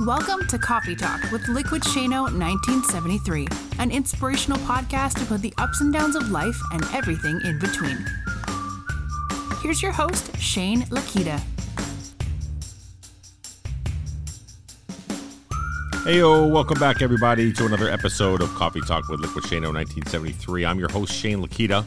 Welcome to Coffee Talk with Liquid Shano 1973, an inspirational podcast about the ups and downs of life and everything in between. Here's your host, Shane Lakita. Hey, welcome back, everybody, to another episode of Coffee Talk with Liquid Shano 1973. I'm your host, Shane Lakita,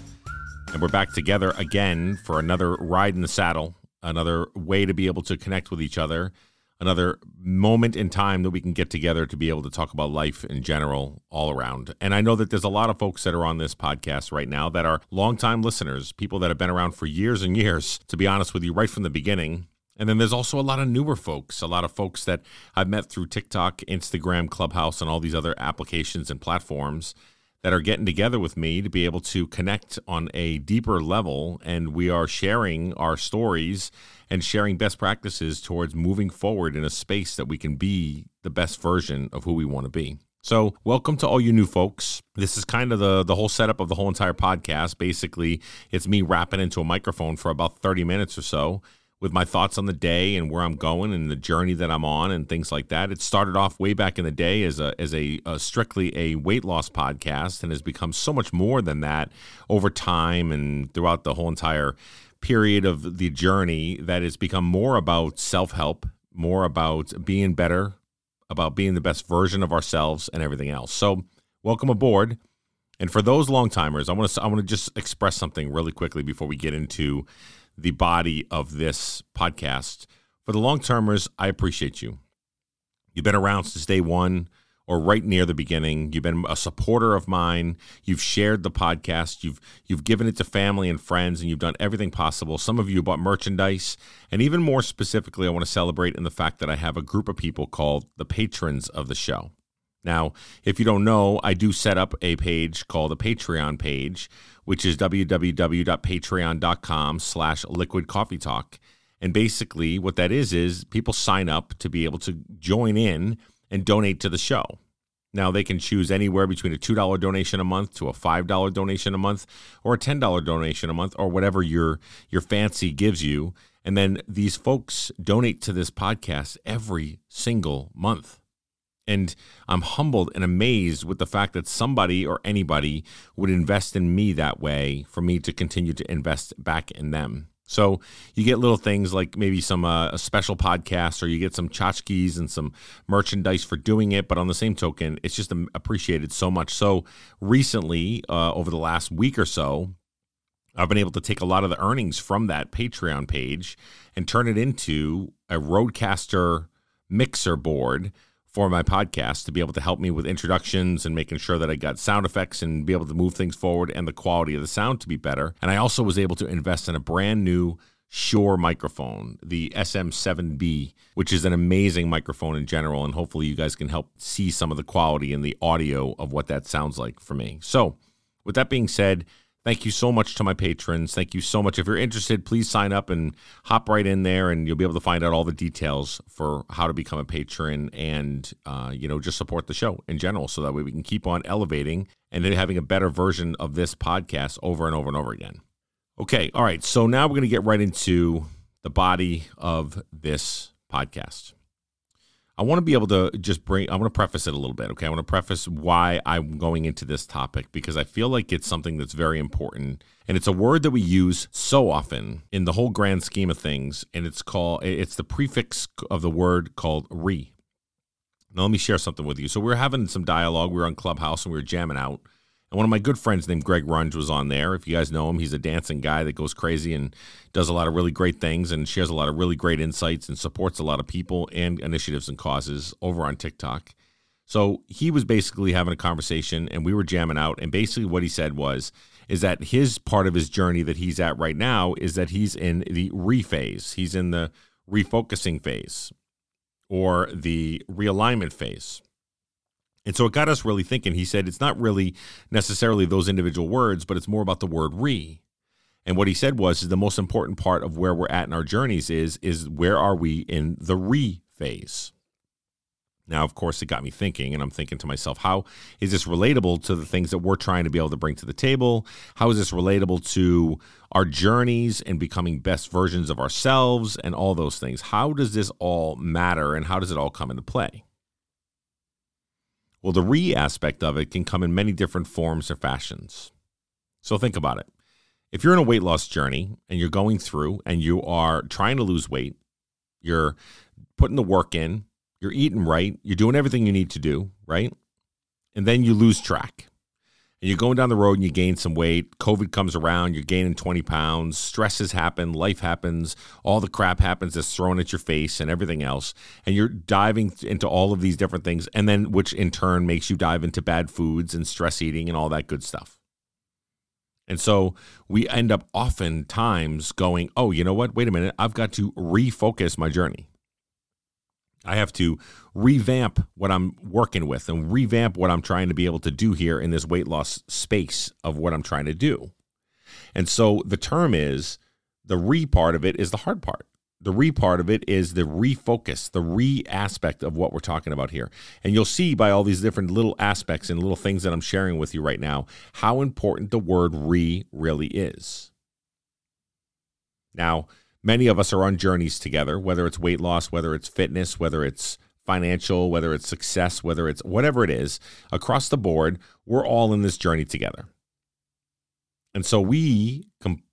and we're back together again for another ride in the saddle, another way to be able to connect with each other, another moment in time that we can get together to be able to talk about life in general all around. And I know that there's a lot of folks that are on this podcast right now that are longtime listeners, people that have been around for years and years, to be honest with you, right from the beginning and then there's also a lot of newer folks, a lot of folks that I've met through TikTok, Instagram, Clubhouse, and all these other applications and platforms that are getting together with me to be able to connect on a deeper level. And we are sharing our stories and sharing best practices towards moving forward in a space that we can be the best version of who we want to be. So, welcome to all you new folks. This is kind of the the whole setup of the whole entire podcast. Basically, it's me rapping into a microphone for about 30 minutes or so with my thoughts on the day and where I'm going and the journey that I'm on and things like that. It started off way back in the day as a as a, a, strictly a weight loss podcast and has become so much more than that over time and throughout the whole entire period of the journey that it's become more about self-help, more about being better, about being the best version of ourselves and everything else. So, welcome aboard. And for those long timers, I want to I want to just express something really quickly before we get into the body of this podcast. For the long termers, I appreciate you. You've been around since day one or right near the beginning. You've been a supporter of mine. You've shared the podcast. You've you've given it to family and friends, and you've done everything possible. Some of you bought merchandise, and even more specifically, I want to celebrate in the fact that I have a group of people called the patrons of the show. Now, if you don't know, I do set up a page called the Patreon page, which is www.patreon.com slash liquid coffee talk. And basically what that is, is people sign up to be able to join in and donate to the show. Now they can choose anywhere between a $2 donation a month to a $5 donation a month or a $10 donation a month or whatever your your fancy gives you. And then these folks donate to this podcast every single month. And I'm humbled and amazed with the fact that somebody or anybody would invest in me that way for me to continue to invest back in them. So you get little things like maybe some uh, a special podcast, or you get some tchotchkes and some merchandise for doing it. But on the same token, it's just appreciated so much. So recently, uh, over the last week or so, I've been able to take a lot of the earnings from that Patreon page and turn it into a RodeCaster mixer board for my podcast to be able to help me with introductions and making sure that I got sound effects and be able to move things forward and the quality of the sound to be better. And I also was able to invest in a brand new Shure microphone, the SM7B, which is an amazing microphone in general. And hopefully, you guys can help see some of the quality and the audio of what that sounds like for me. So, with that being said, Thank you so much to my patrons. Thank you so much. If you're interested, please sign up and hop right in there, and you'll be able to find out all the details for how to become a patron and uh, you know just support the show in general, so that way we can keep on elevating and then having a better version of this podcast over and over and over again. Okay, all right. So now we're going to get right into the body of this podcast. I want to be able to just bring, I want to preface it a little bit. Okay. I want to preface why I'm going into this topic because I feel like it's something that's very important. And it's a word that we use so often in the whole grand scheme of things. And it's called, it's the prefix of the word called re. Now, let me share something with you. So, we are having some dialogue. We were on Clubhouse and we were jamming out. And one of my good friends named Greg Runge was on there. If you guys know him, he's a dancing guy that goes crazy and does a lot of really great things and shares a lot of really great insights and supports a lot of people and initiatives and causes over on TikTok. So he was basically having a conversation and we were jamming out. And basically what he said was, is that his part of his journey that he's at right now is that he's in the rephase. He's in the refocusing phase or the realignment phase. And so it got us really thinking. He said it's not really necessarily those individual words, but it's more about the word re. And what he said was is the most important part of where we're at in our journeys is is where are we in the re phase? Now, of course, it got me thinking, and I'm thinking to myself, how is this relatable to the things that we're trying to be able to bring to the table? How is this relatable to our journeys and becoming best versions of ourselves and all those things? How does this all matter and how does it all come into play? Well, the re aspect of it can come in many different forms or fashions. So think about it. If you're in a weight loss journey and you're going through and you are trying to lose weight, you're putting the work in, you're eating right, you're doing everything you need to do, right? And then you lose track. And you're going down the road and you gain some weight. COVID comes around, you're gaining 20 pounds. Stresses happen, life happens, all the crap happens that's thrown at your face and everything else. And you're diving into all of these different things, and then which in turn makes you dive into bad foods and stress eating and all that good stuff. And so we end up oftentimes going, oh, you know what? Wait a minute. I've got to refocus my journey. I have to revamp what I'm working with and revamp what I'm trying to be able to do here in this weight loss space of what I'm trying to do. And so the term is the re part of it is the hard part. The re part of it is the refocus, the re aspect of what we're talking about here. And you'll see by all these different little aspects and little things that I'm sharing with you right now how important the word re really is. Now, many of us are on journeys together, whether it's weight loss, whether it's fitness, whether it's financial, whether it's success, whether it's whatever it is, across the board, we're all in this journey together. And so we com-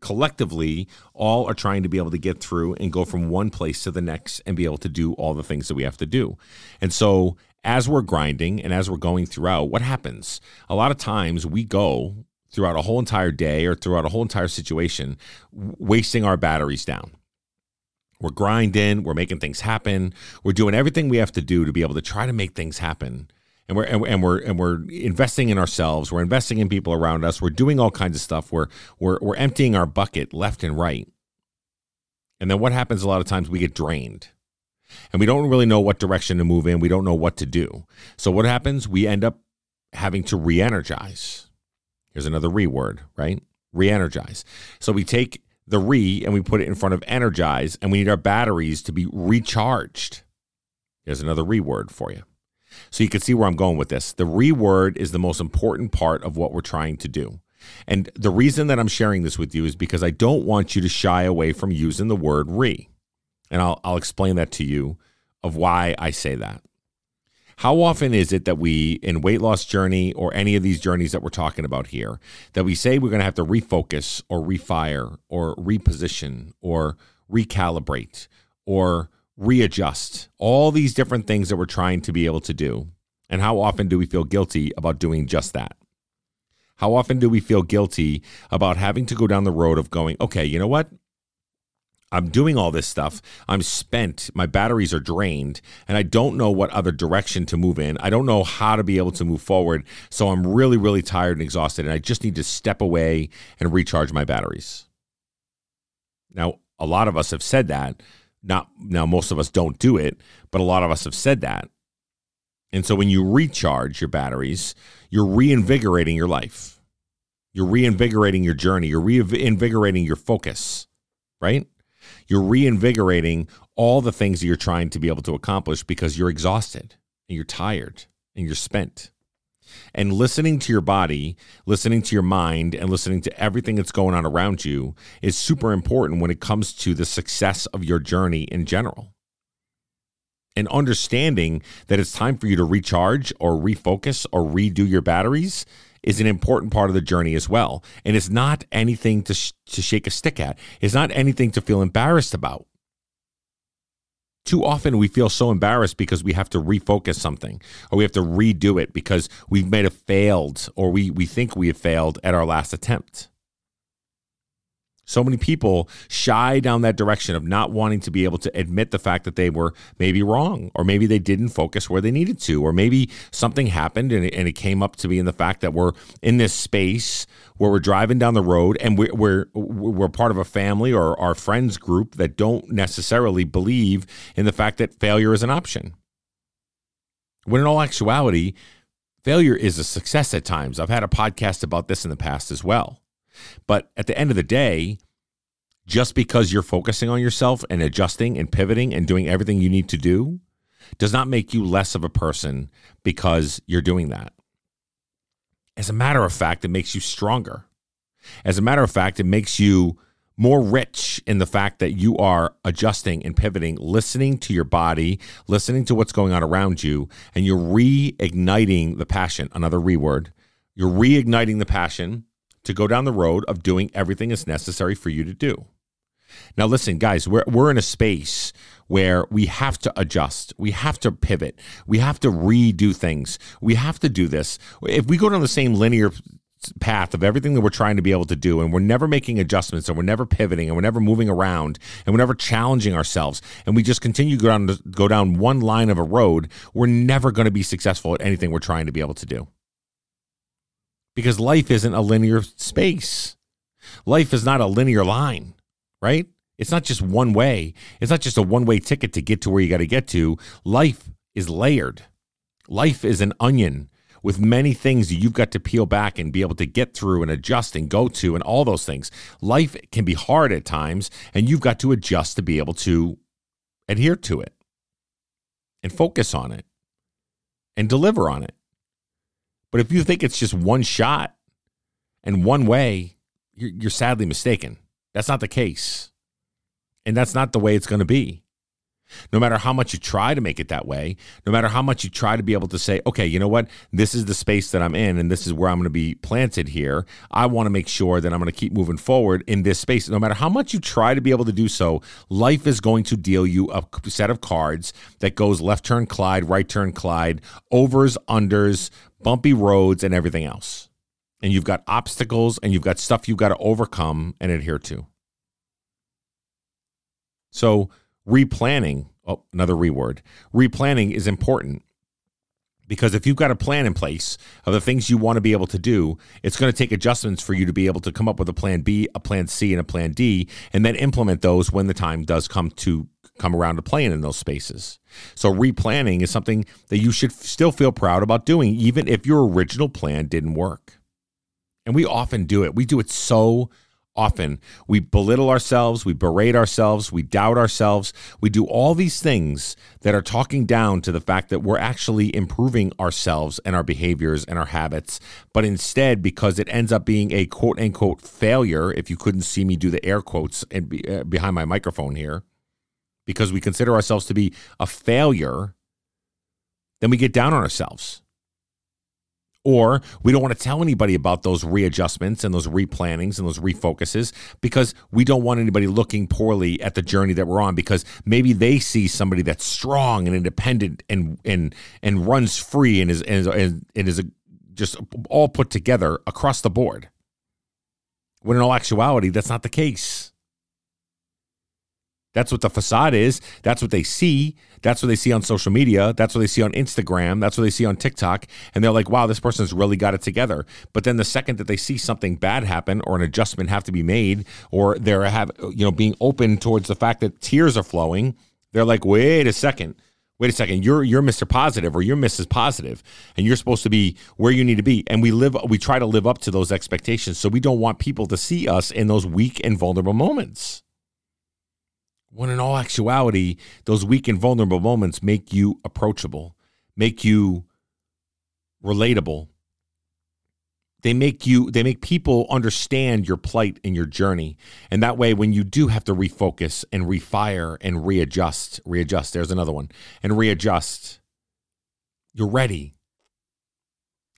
collectively all are trying to be able to get through and go from one place to the next and be able to do all the things that we have to do. And so as we're grinding and as we're going throughout, what happens? A lot of times we go throughout a whole entire day or throughout a whole entire situation, wasting our batteries down. We're grinding, we're making things happen, we're doing everything we have to do to be able to try to make things happen. And we're and we're and we're investing in ourselves. We're investing in people around us. We're doing all kinds of stuff. We're we're we're emptying our bucket left and right. And then what happens a lot of times we get drained. And we don't really know what direction to move in. We don't know what to do. So what happens? We end up having to re-energize Here's another re word, right? Re energize. So we take the re and we put it in front of energize, and we need our batteries to be recharged. Here's another re word for you. So you can see where I'm going with this. The re word is the most important part of what we're trying to do. And the reason that I'm sharing this with you is because I don't want you to shy away from using the word re. And I'll, I'll explain that to you of why I say that. How often is it that we, in weight loss journey or any of these journeys that we're talking about here, that we say we're going to have to refocus or refire or reposition or recalibrate or readjust all these different things that we're trying to be able to do? And how often do we feel guilty about doing just that? How often do we feel guilty about having to go down the road of going, okay, you know what? I'm doing all this stuff. I'm spent. My batteries are drained, and I don't know what other direction to move in. I don't know how to be able to move forward. So I'm really, really tired and exhausted, and I just need to step away and recharge my batteries. Now, a lot of us have said that. Not now, most of us don't do it, but a lot of us have said that. And so when you recharge your batteries, you're reinvigorating your life. You're reinvigorating your journey. You're reinvigorating your focus, right? You're reinvigorating all the things that you're trying to be able to accomplish because you're exhausted and you're tired and you're spent. And listening to your body, listening to your mind, and listening to everything that's going on around you is super important when it comes to the success of your journey in general. And understanding that it's time for you to recharge or refocus or redo your batteries is an important part of the journey as well. And it's not anything to, sh- to shake a stick at, it's not anything to feel embarrassed about. Too often we feel so embarrassed because we have to refocus something or we have to redo it because we may have failed or we, we think we have failed at our last attempt. So many people shy down that direction of not wanting to be able to admit the fact that they were maybe wrong, or maybe they didn't focus where they needed to, or maybe something happened and it, and it came up to be in the fact that we're in this space where we're driving down the road and we're, we're, we're part of a family or our friends group that don't necessarily believe in the fact that failure is an option. When in all actuality, failure is a success at times. I've had a podcast about this in the past as well. But at the end of the day, just because you're focusing on yourself and adjusting and pivoting and doing everything you need to do does not make you less of a person because you're doing that. As a matter of fact, it makes you stronger. As a matter of fact, it makes you more rich in the fact that you are adjusting and pivoting, listening to your body, listening to what's going on around you, and you're reigniting the passion. Another reword. You're reigniting the passion to go down the road of doing everything that's necessary for you to do. Now, listen, guys, we're, we're in a space where we have to adjust. We have to pivot. We have to redo things. We have to do this. If we go down the same linear path of everything that we're trying to be able to do and we're never making adjustments and we're never pivoting and we're never moving around and we're never challenging ourselves and we just continue to go down, go down one line of a road we're never going to be successful at anything we're trying to be able to do because life isn't a linear space. Life is not a linear line right? It's not just one way. It's not just a one way ticket to get to where you got to get to. Life is layered. Life is an onion with many things you've got to peel back and be able to get through and adjust and go to and all those things. Life can be hard at times, and you've got to adjust to be able to adhere to it and focus on it and deliver on it. But if you think it's just one shot and one way, you're, you're sadly mistaken. That's not the case. And that's not the way it's going to be. No matter how much you try to make it that way, no matter how much you try to be able to say, okay, you know what? This is the space that I'm in and this is where I'm going to be planted here. I want to make sure that I'm going to keep moving forward in this space. No matter how much you try to be able to do so, life is going to deal you a set of cards that goes left turn Clyde, right turn Clyde, overs, unders, bumpy roads, and everything else. And you've got obstacles and you've got stuff you've got to overcome and adhere to. So, replanning, oh, another reword, replanning is important because if you've got a plan in place of the things you want to be able to do, it's going to take adjustments for you to be able to come up with a plan B, a plan C, and a plan D, and then implement those when the time does come to come around to playing in those spaces. So replanning is something that you should still feel proud about doing, even if your original plan didn't work. And we often do it. We do it so often. We belittle ourselves, we berate ourselves, we doubt ourselves. We do all these things that are talking down to the fact that we're actually improving ourselves and our behaviors and our habits. But instead, because it ends up being a quote unquote failure, if you couldn't see me do the air quotes and be, uh, behind my microphone here, because we consider ourselves to be a failure, then we get down on ourselves. Or we don't want to tell anybody about those readjustments and those replannings and those refocuses because we don't want anybody looking poorly at the journey that we're on because maybe they see somebody that's strong and independent and and and runs free and is and is, and is a, just all put together across the board. When in all actuality that's not the case that's what the facade is. That's what they see. That's what they see on social media. That's what they see on Instagram. That's what they see on TikTok. And they're like, wow, this person's really got it together. But then the second that they see something bad happen or an adjustment have to be made, or they're have you know being open towards the fact that tears are flowing, they're like, wait a second. Wait a second, you're you're Mr. Positive or you're Mrs. Positive, and you're supposed to be where you need to be. And we live we try to live up to those expectations. So we don't want people to see us in those weak and vulnerable moments. When in all actuality, those weak and vulnerable moments make you approachable, make you relatable. They make you they make people understand your plight and your journey. And that way when you do have to refocus and refire and readjust, readjust, there's another one, and readjust, you're ready.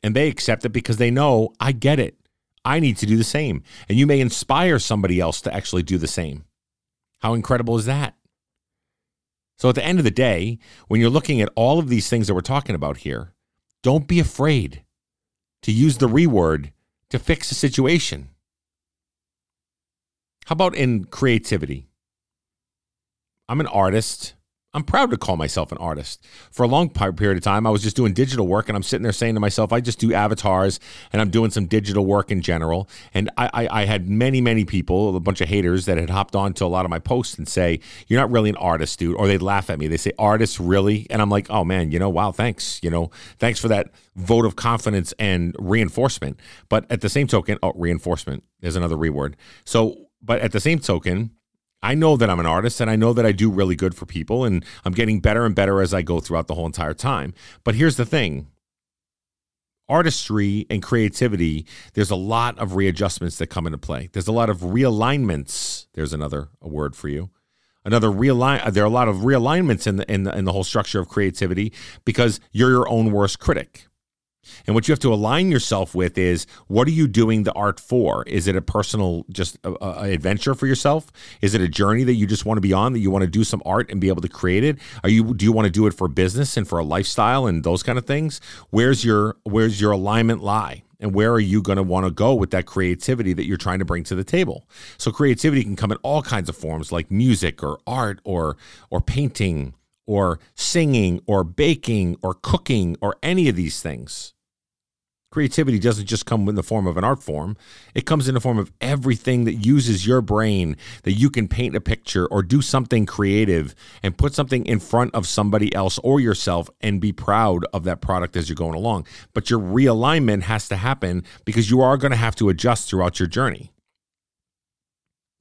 And they accept it because they know I get it. I need to do the same. And you may inspire somebody else to actually do the same. How incredible is that? So at the end of the day, when you're looking at all of these things that we're talking about here, don't be afraid to use the reword to fix a situation. How about in creativity? I'm an artist. I'm proud to call myself an artist. For a long period of time, I was just doing digital work, and I'm sitting there saying to myself, I just do avatars, and I'm doing some digital work in general. And I, I, I, had many, many people, a bunch of haters that had hopped on to a lot of my posts and say, You're not really an artist, dude. Or they'd laugh at me. They say, Artist, really? And I'm like, Oh, man, you know, wow, thanks. You know, thanks for that vote of confidence and reinforcement. But at the same token, oh, reinforcement is another reword. So, but at the same token, I know that I'm an artist and I know that I do really good for people and I'm getting better and better as I go throughout the whole entire time. But here's the thing artistry and creativity, there's a lot of readjustments that come into play. There's a lot of realignments. There's another a word for you. Another realign. Uh, there are a lot of realignments in the in the, in the whole structure of creativity because you're your own worst critic. And what you have to align yourself with is what are you doing the art for? Is it a personal just a, a adventure for yourself? Is it a journey that you just want to be on that you want to do some art and be able to create it? Are you do you want to do it for business and for a lifestyle and those kind of things? Where's your where's your alignment lie? And where are you going to want to go with that creativity that you're trying to bring to the table? So creativity can come in all kinds of forms like music or art or or painting or singing or baking or cooking or any of these things. Creativity doesn't just come in the form of an art form. It comes in the form of everything that uses your brain that you can paint a picture or do something creative and put something in front of somebody else or yourself and be proud of that product as you're going along. But your realignment has to happen because you are going to have to adjust throughout your journey.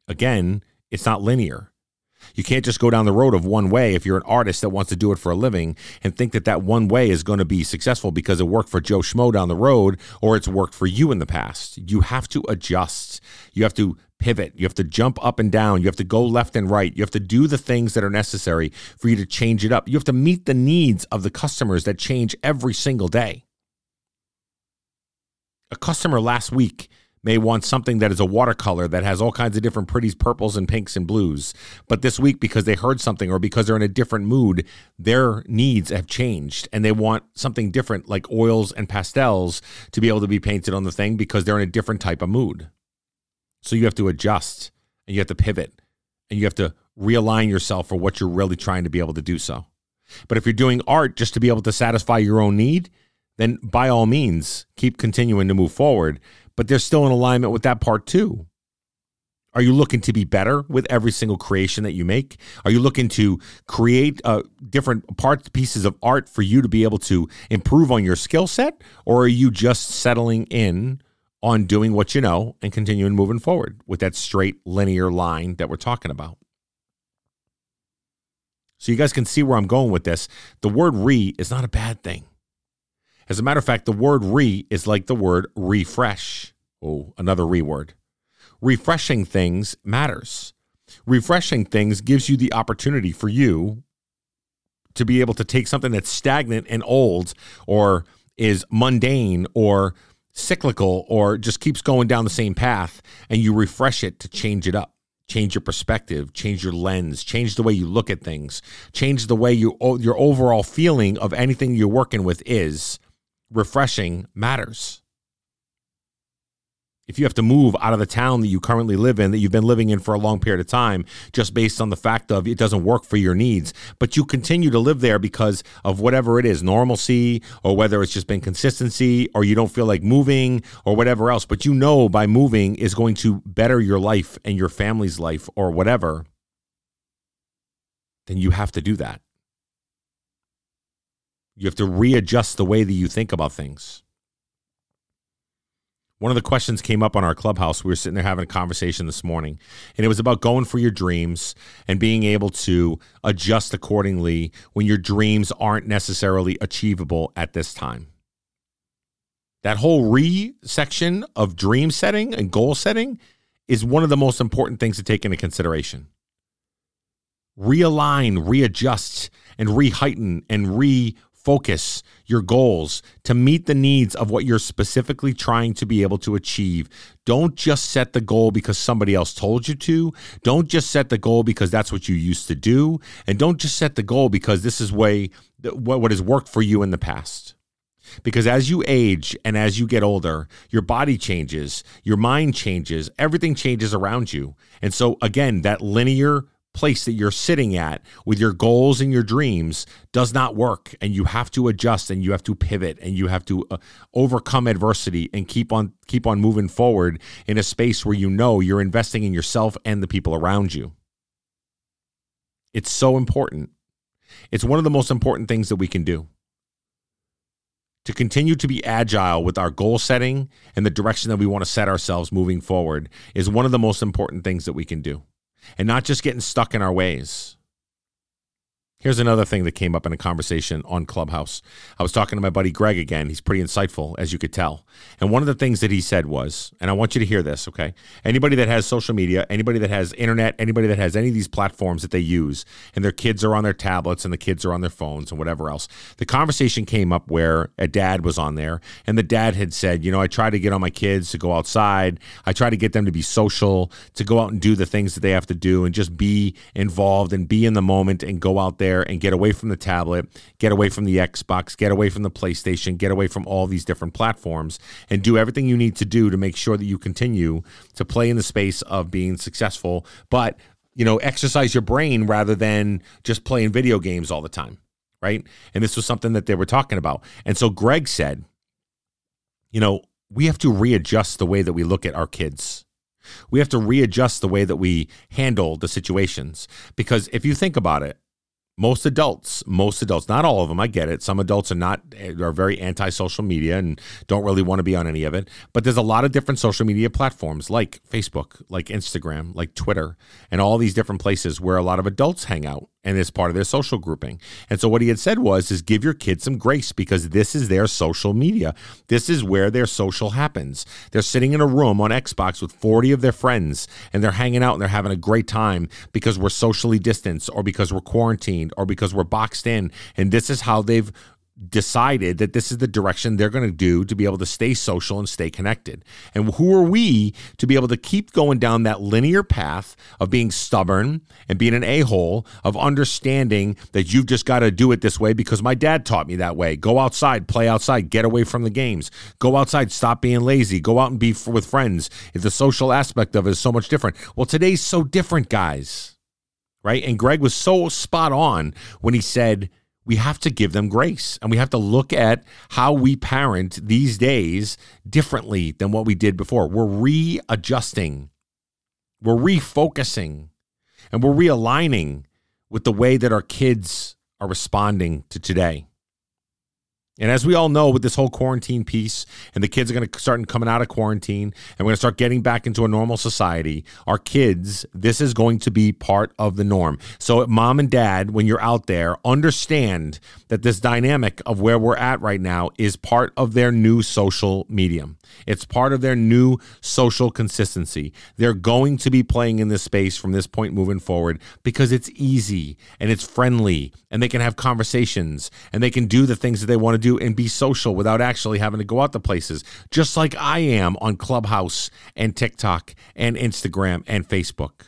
Again, it's not linear. You can't just go down the road of one way if you're an artist that wants to do it for a living and think that that one way is going to be successful because it worked for Joe Schmo down the road or it's worked for you in the past. You have to adjust. You have to pivot. You have to jump up and down. You have to go left and right. You have to do the things that are necessary for you to change it up. You have to meet the needs of the customers that change every single day. A customer last week may want something that is a watercolor that has all kinds of different pretties, purples and pinks and blues. But this week, because they heard something or because they're in a different mood, their needs have changed and they want something different, like oils and pastels, to be able to be painted on the thing because they're in a different type of mood. So you have to adjust and you have to pivot and you have to realign yourself for what you're really trying to be able to do so. But if you're doing art just to be able to satisfy your own need, then by all means, keep continuing to move forward but they're still in alignment with that part too. Are you looking to be better with every single creation that you make? Are you looking to create uh, different parts, pieces of art for you to be able to improve on your skill set? Or are you just settling in on doing what you know and continuing moving forward with that straight linear line that we're talking about? So you guys can see where I'm going with this. The word re is not a bad thing. As a matter of fact, the word re is like the word refresh. Oh, another re word. Refreshing things matters. Refreshing things gives you the opportunity for you to be able to take something that's stagnant and old or is mundane or cyclical or just keeps going down the same path and you refresh it to change it up change your perspective, change your lens, change the way you look at things, change the way you your overall feeling of anything you're working with is refreshing matters. If you have to move out of the town that you currently live in, that you've been living in for a long period of time, just based on the fact of it doesn't work for your needs, but you continue to live there because of whatever it is normalcy, or whether it's just been consistency, or you don't feel like moving, or whatever else, but you know by moving is going to better your life and your family's life, or whatever, then you have to do that. You have to readjust the way that you think about things. One of the questions came up on our clubhouse. We were sitting there having a conversation this morning, and it was about going for your dreams and being able to adjust accordingly when your dreams aren't necessarily achievable at this time. That whole re section of dream setting and goal setting is one of the most important things to take into consideration. Realign, readjust, and reheighten and re focus your goals to meet the needs of what you're specifically trying to be able to achieve. Don't just set the goal because somebody else told you to. Don't just set the goal because that's what you used to do. And don't just set the goal because this is way what has worked for you in the past. Because as you age and as you get older, your body changes, your mind changes, everything changes around you. And so, again, that linear place that you're sitting at with your goals and your dreams does not work and you have to adjust and you have to pivot and you have to uh, overcome adversity and keep on keep on moving forward in a space where you know you're investing in yourself and the people around you. It's so important. It's one of the most important things that we can do. To continue to be agile with our goal setting and the direction that we want to set ourselves moving forward is one of the most important things that we can do and not just getting stuck in our ways. Here's another thing that came up in a conversation on Clubhouse. I was talking to my buddy Greg again. He's pretty insightful, as you could tell. And one of the things that he said was, and I want you to hear this, okay? Anybody that has social media, anybody that has internet, anybody that has any of these platforms that they use, and their kids are on their tablets and the kids are on their phones and whatever else, the conversation came up where a dad was on there, and the dad had said, You know, I try to get on my kids to go outside. I try to get them to be social, to go out and do the things that they have to do and just be involved and be in the moment and go out there there and get away from the tablet, get away from the Xbox, get away from the PlayStation, get away from all these different platforms, and do everything you need to do to make sure that you continue to play in the space of being successful, but you know, exercise your brain rather than just playing video games all the time, right? And this was something that they were talking about. And so Greg said, you know, we have to readjust the way that we look at our kids. We have to readjust the way that we handle the situations. Because if you think about it, most adults, most adults, not all of them, I get it. Some adults are not are very anti-social media and don't really want to be on any of it. But there's a lot of different social media platforms like Facebook, like Instagram, like Twitter, and all these different places where a lot of adults hang out and it's part of their social grouping. And so what he had said was is give your kids some grace because this is their social media. This is where their social happens. They're sitting in a room on Xbox with 40 of their friends and they're hanging out and they're having a great time because we're socially distanced or because we're quarantined or because we're boxed in and this is how they've decided that this is the direction they're going to do to be able to stay social and stay connected. And who are we to be able to keep going down that linear path of being stubborn and being an a hole, of understanding that you've just got to do it this way because my dad taught me that way. Go outside, play outside, get away from the games. Go outside, stop being lazy, go out and be with friends. If the social aspect of it is so much different. Well, today's so different, guys. Right? And Greg was so spot on when he said, we have to give them grace and we have to look at how we parent these days differently than what we did before. We're readjusting, we're refocusing, and we're realigning with the way that our kids are responding to today. And as we all know, with this whole quarantine piece, and the kids are going to start coming out of quarantine, and we're going to start getting back into a normal society, our kids, this is going to be part of the norm. So, mom and dad, when you're out there, understand that this dynamic of where we're at right now is part of their new social medium. It's part of their new social consistency. They're going to be playing in this space from this point moving forward because it's easy and it's friendly, and they can have conversations and they can do the things that they want to do and be social without actually having to go out to places, just like I am on Clubhouse and TikTok and Instagram and Facebook.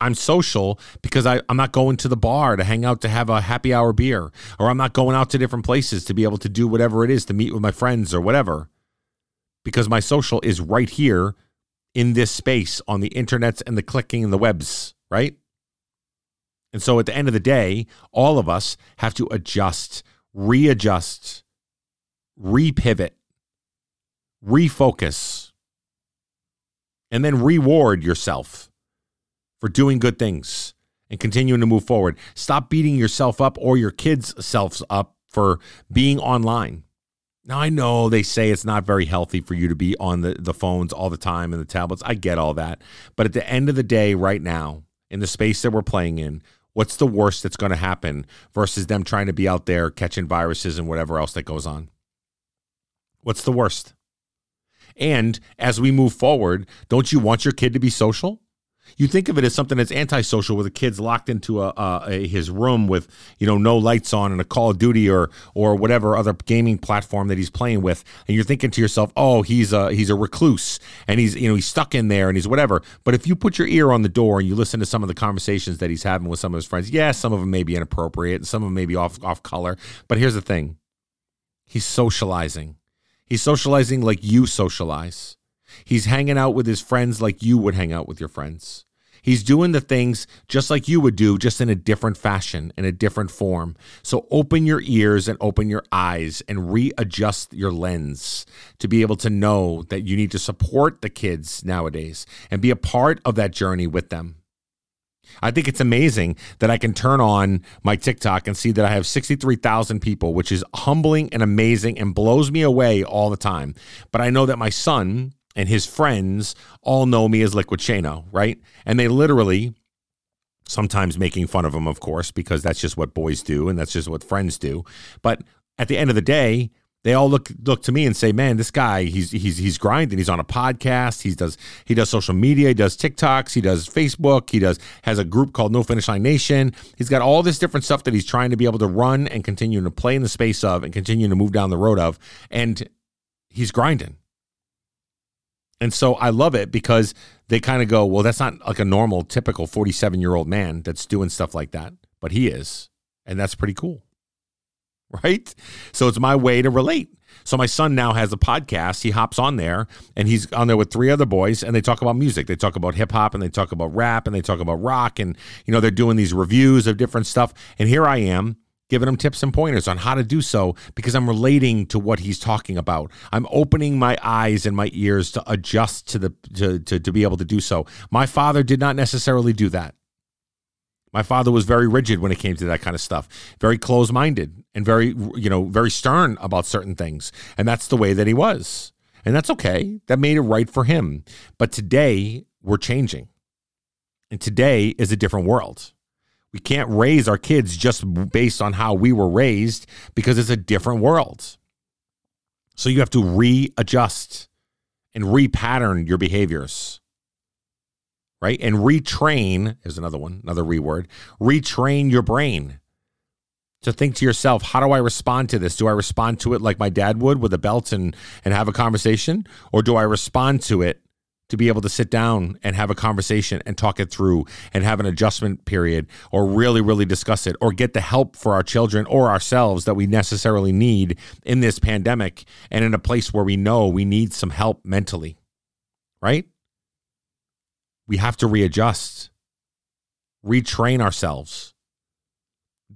I'm social because I, am not going to the bar to hang out to have a happy hour beer, or I'm not going out to different places to be able to do whatever it is to meet with my friends or whatever. Because my social is right here in this space on the internets and the clicking and the webs, right? And so at the end of the day, all of us have to adjust readjust, repivot, refocus, and then reward yourself for doing good things and continuing to move forward. Stop beating yourself up or your kids' selves up for being online. Now, I know they say it's not very healthy for you to be on the, the phones all the time and the tablets. I get all that. But at the end of the day, right now, in the space that we're playing in, What's the worst that's going to happen versus them trying to be out there catching viruses and whatever else that goes on? What's the worst? And as we move forward, don't you want your kid to be social? You think of it as something that's antisocial, where the kid's locked into a, a, his room with you know no lights on and a Call of Duty or or whatever other gaming platform that he's playing with, and you're thinking to yourself, oh, he's a he's a recluse and he's you know he's stuck in there and he's whatever. But if you put your ear on the door and you listen to some of the conversations that he's having with some of his friends, yeah, some of them may be inappropriate, and some of them may be off off color. But here's the thing, he's socializing. He's socializing like you socialize. He's hanging out with his friends like you would hang out with your friends. He's doing the things just like you would do, just in a different fashion, in a different form. So open your ears and open your eyes and readjust your lens to be able to know that you need to support the kids nowadays and be a part of that journey with them. I think it's amazing that I can turn on my TikTok and see that I have 63,000 people, which is humbling and amazing and blows me away all the time. But I know that my son and his friends all know me as Liquid Shano, right? And they literally, sometimes making fun of him, of course, because that's just what boys do and that's just what friends do. But at the end of the day, they all look look to me and say, "Man, this guy, he's he's he's grinding. He's on a podcast. He does he does social media. He does TikToks. He does Facebook. He does has a group called No Finish Line Nation. He's got all this different stuff that he's trying to be able to run and continue to play in the space of and continue to move down the road of, and he's grinding. And so I love it because they kind of go, well, that's not like a normal, typical 47 year old man that's doing stuff like that, but he is. And that's pretty cool right? So it's my way to relate. So my son now has a podcast. He hops on there and he's on there with three other boys and they talk about music. They talk about hip hop and they talk about rap and they talk about rock and you know they're doing these reviews of different stuff. And here I am giving him tips and pointers on how to do so because I'm relating to what he's talking about. I'm opening my eyes and my ears to adjust to the to to, to be able to do so. My father did not necessarily do that. My father was very rigid when it came to that kind of stuff, very close minded and very, you know, very stern about certain things. And that's the way that he was. And that's okay. That made it right for him. But today, we're changing. And today is a different world. We can't raise our kids just based on how we were raised because it's a different world. So you have to readjust and repattern your behaviors right? And retrain is another one, another reword. Retrain your brain to think to yourself, how do I respond to this? Do I respond to it like my dad would with a belt and and have a conversation, or do I respond to it to be able to sit down and have a conversation and talk it through and have an adjustment period or really really discuss it or get the help for our children or ourselves that we necessarily need in this pandemic and in a place where we know we need some help mentally. Right? we have to readjust, retrain ourselves.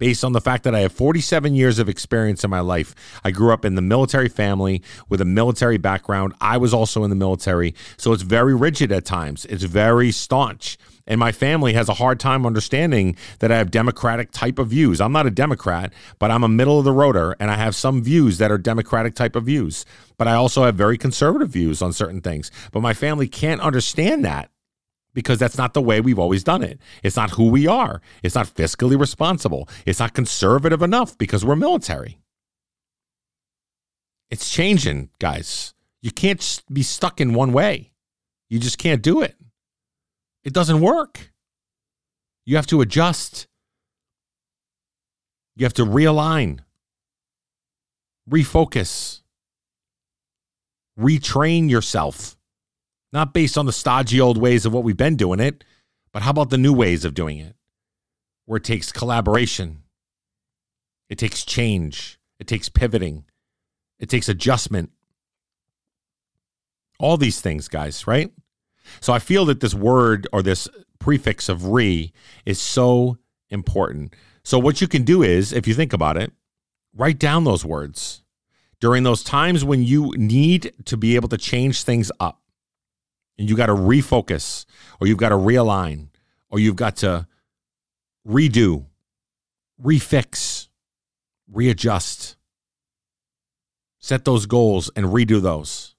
Based on the fact that I have 47 years of experience in my life. I grew up in the military family with a military background. I was also in the military. So it's very rigid at times, it's very staunch. And my family has a hard time understanding that I have democratic type of views. I'm not a Democrat, but I'm a middle of the roader and I have some views that are democratic type of views. But I also have very conservative views on certain things. But my family can't understand that because that's not the way we've always done it. It's not who we are. It's not fiscally responsible. It's not conservative enough because we're military. It's changing, guys. You can't be stuck in one way. You just can't do it. It doesn't work. You have to adjust. You have to realign, refocus, retrain yourself not based on the stodgy old ways of what we've been doing it, but how about the new ways of doing it? Where it takes collaboration, it takes change, it takes pivoting, it takes adjustment. All these things, guys, right? So I feel that this word or this prefix of re is so important. So what you can do is, if you think about it, write down those words during those times when you need to be able to change things up and you got to refocus or you've got to realign or you've got to redo, refix, readjust. Set those goals and redo those.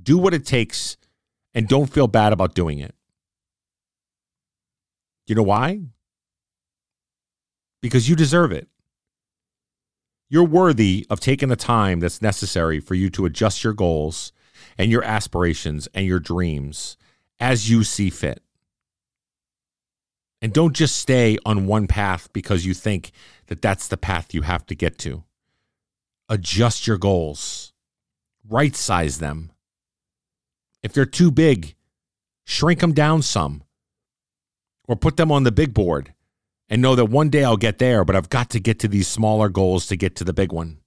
Do what it takes and don't feel bad about doing it. You know why? Because you deserve it. You're worthy of taking the time that's necessary for you to adjust your goals and your aspirations and your dreams as you see fit. And don't just stay on one path because you think that that's the path you have to get to. Adjust your goals, right size them. If they're too big, shrink them down some or put them on the big board and know that one day I'll get there, but I've got to get to these smaller goals to get to the big one.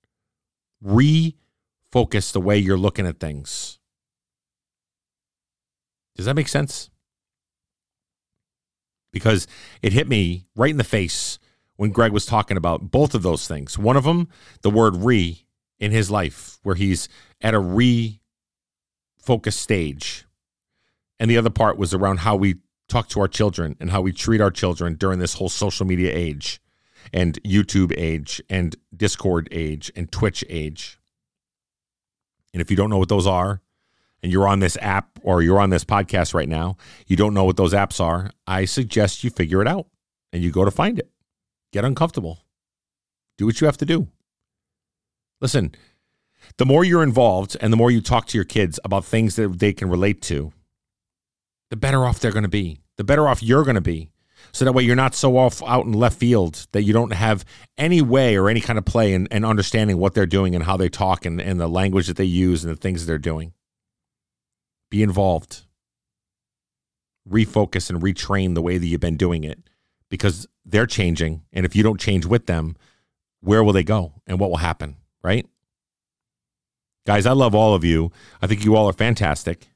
Refocus the way you're looking at things. Does that make sense? Because it hit me right in the face when Greg was talking about both of those things. One of them, the word re in his life, where he's at a re focused stage. And the other part was around how we talk to our children and how we treat our children during this whole social media age and YouTube age and Discord age and Twitch age. And if you don't know what those are, and you're on this app or you're on this podcast right now, you don't know what those apps are, I suggest you figure it out and you go to find it. Get uncomfortable. Do what you have to do. Listen, the more you're involved and the more you talk to your kids about things that they can relate to, the better off they're going to be. The better off you're going to be. So that way you're not so off out in left field that you don't have any way or any kind of play in understanding what they're doing and how they talk and, and the language that they use and the things that they're doing. Be involved. Refocus and retrain the way that you've been doing it because they're changing. And if you don't change with them, where will they go and what will happen? Right? Guys, I love all of you. I think you all are fantastic.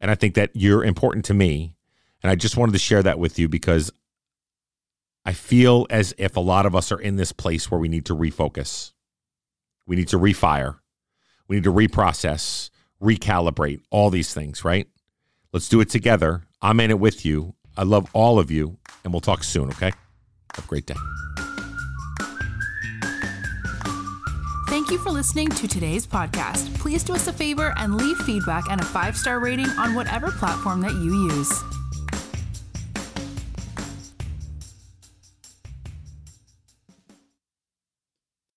And I think that you're important to me. And I just wanted to share that with you because I feel as if a lot of us are in this place where we need to refocus. We need to refire. We need to reprocess, recalibrate, all these things, right? Let's do it together. I'm in it with you. I love all of you, and we'll talk soon, okay? Have a great day. Thank you for listening to today's podcast. Please do us a favor and leave feedback and a five star rating on whatever platform that you use.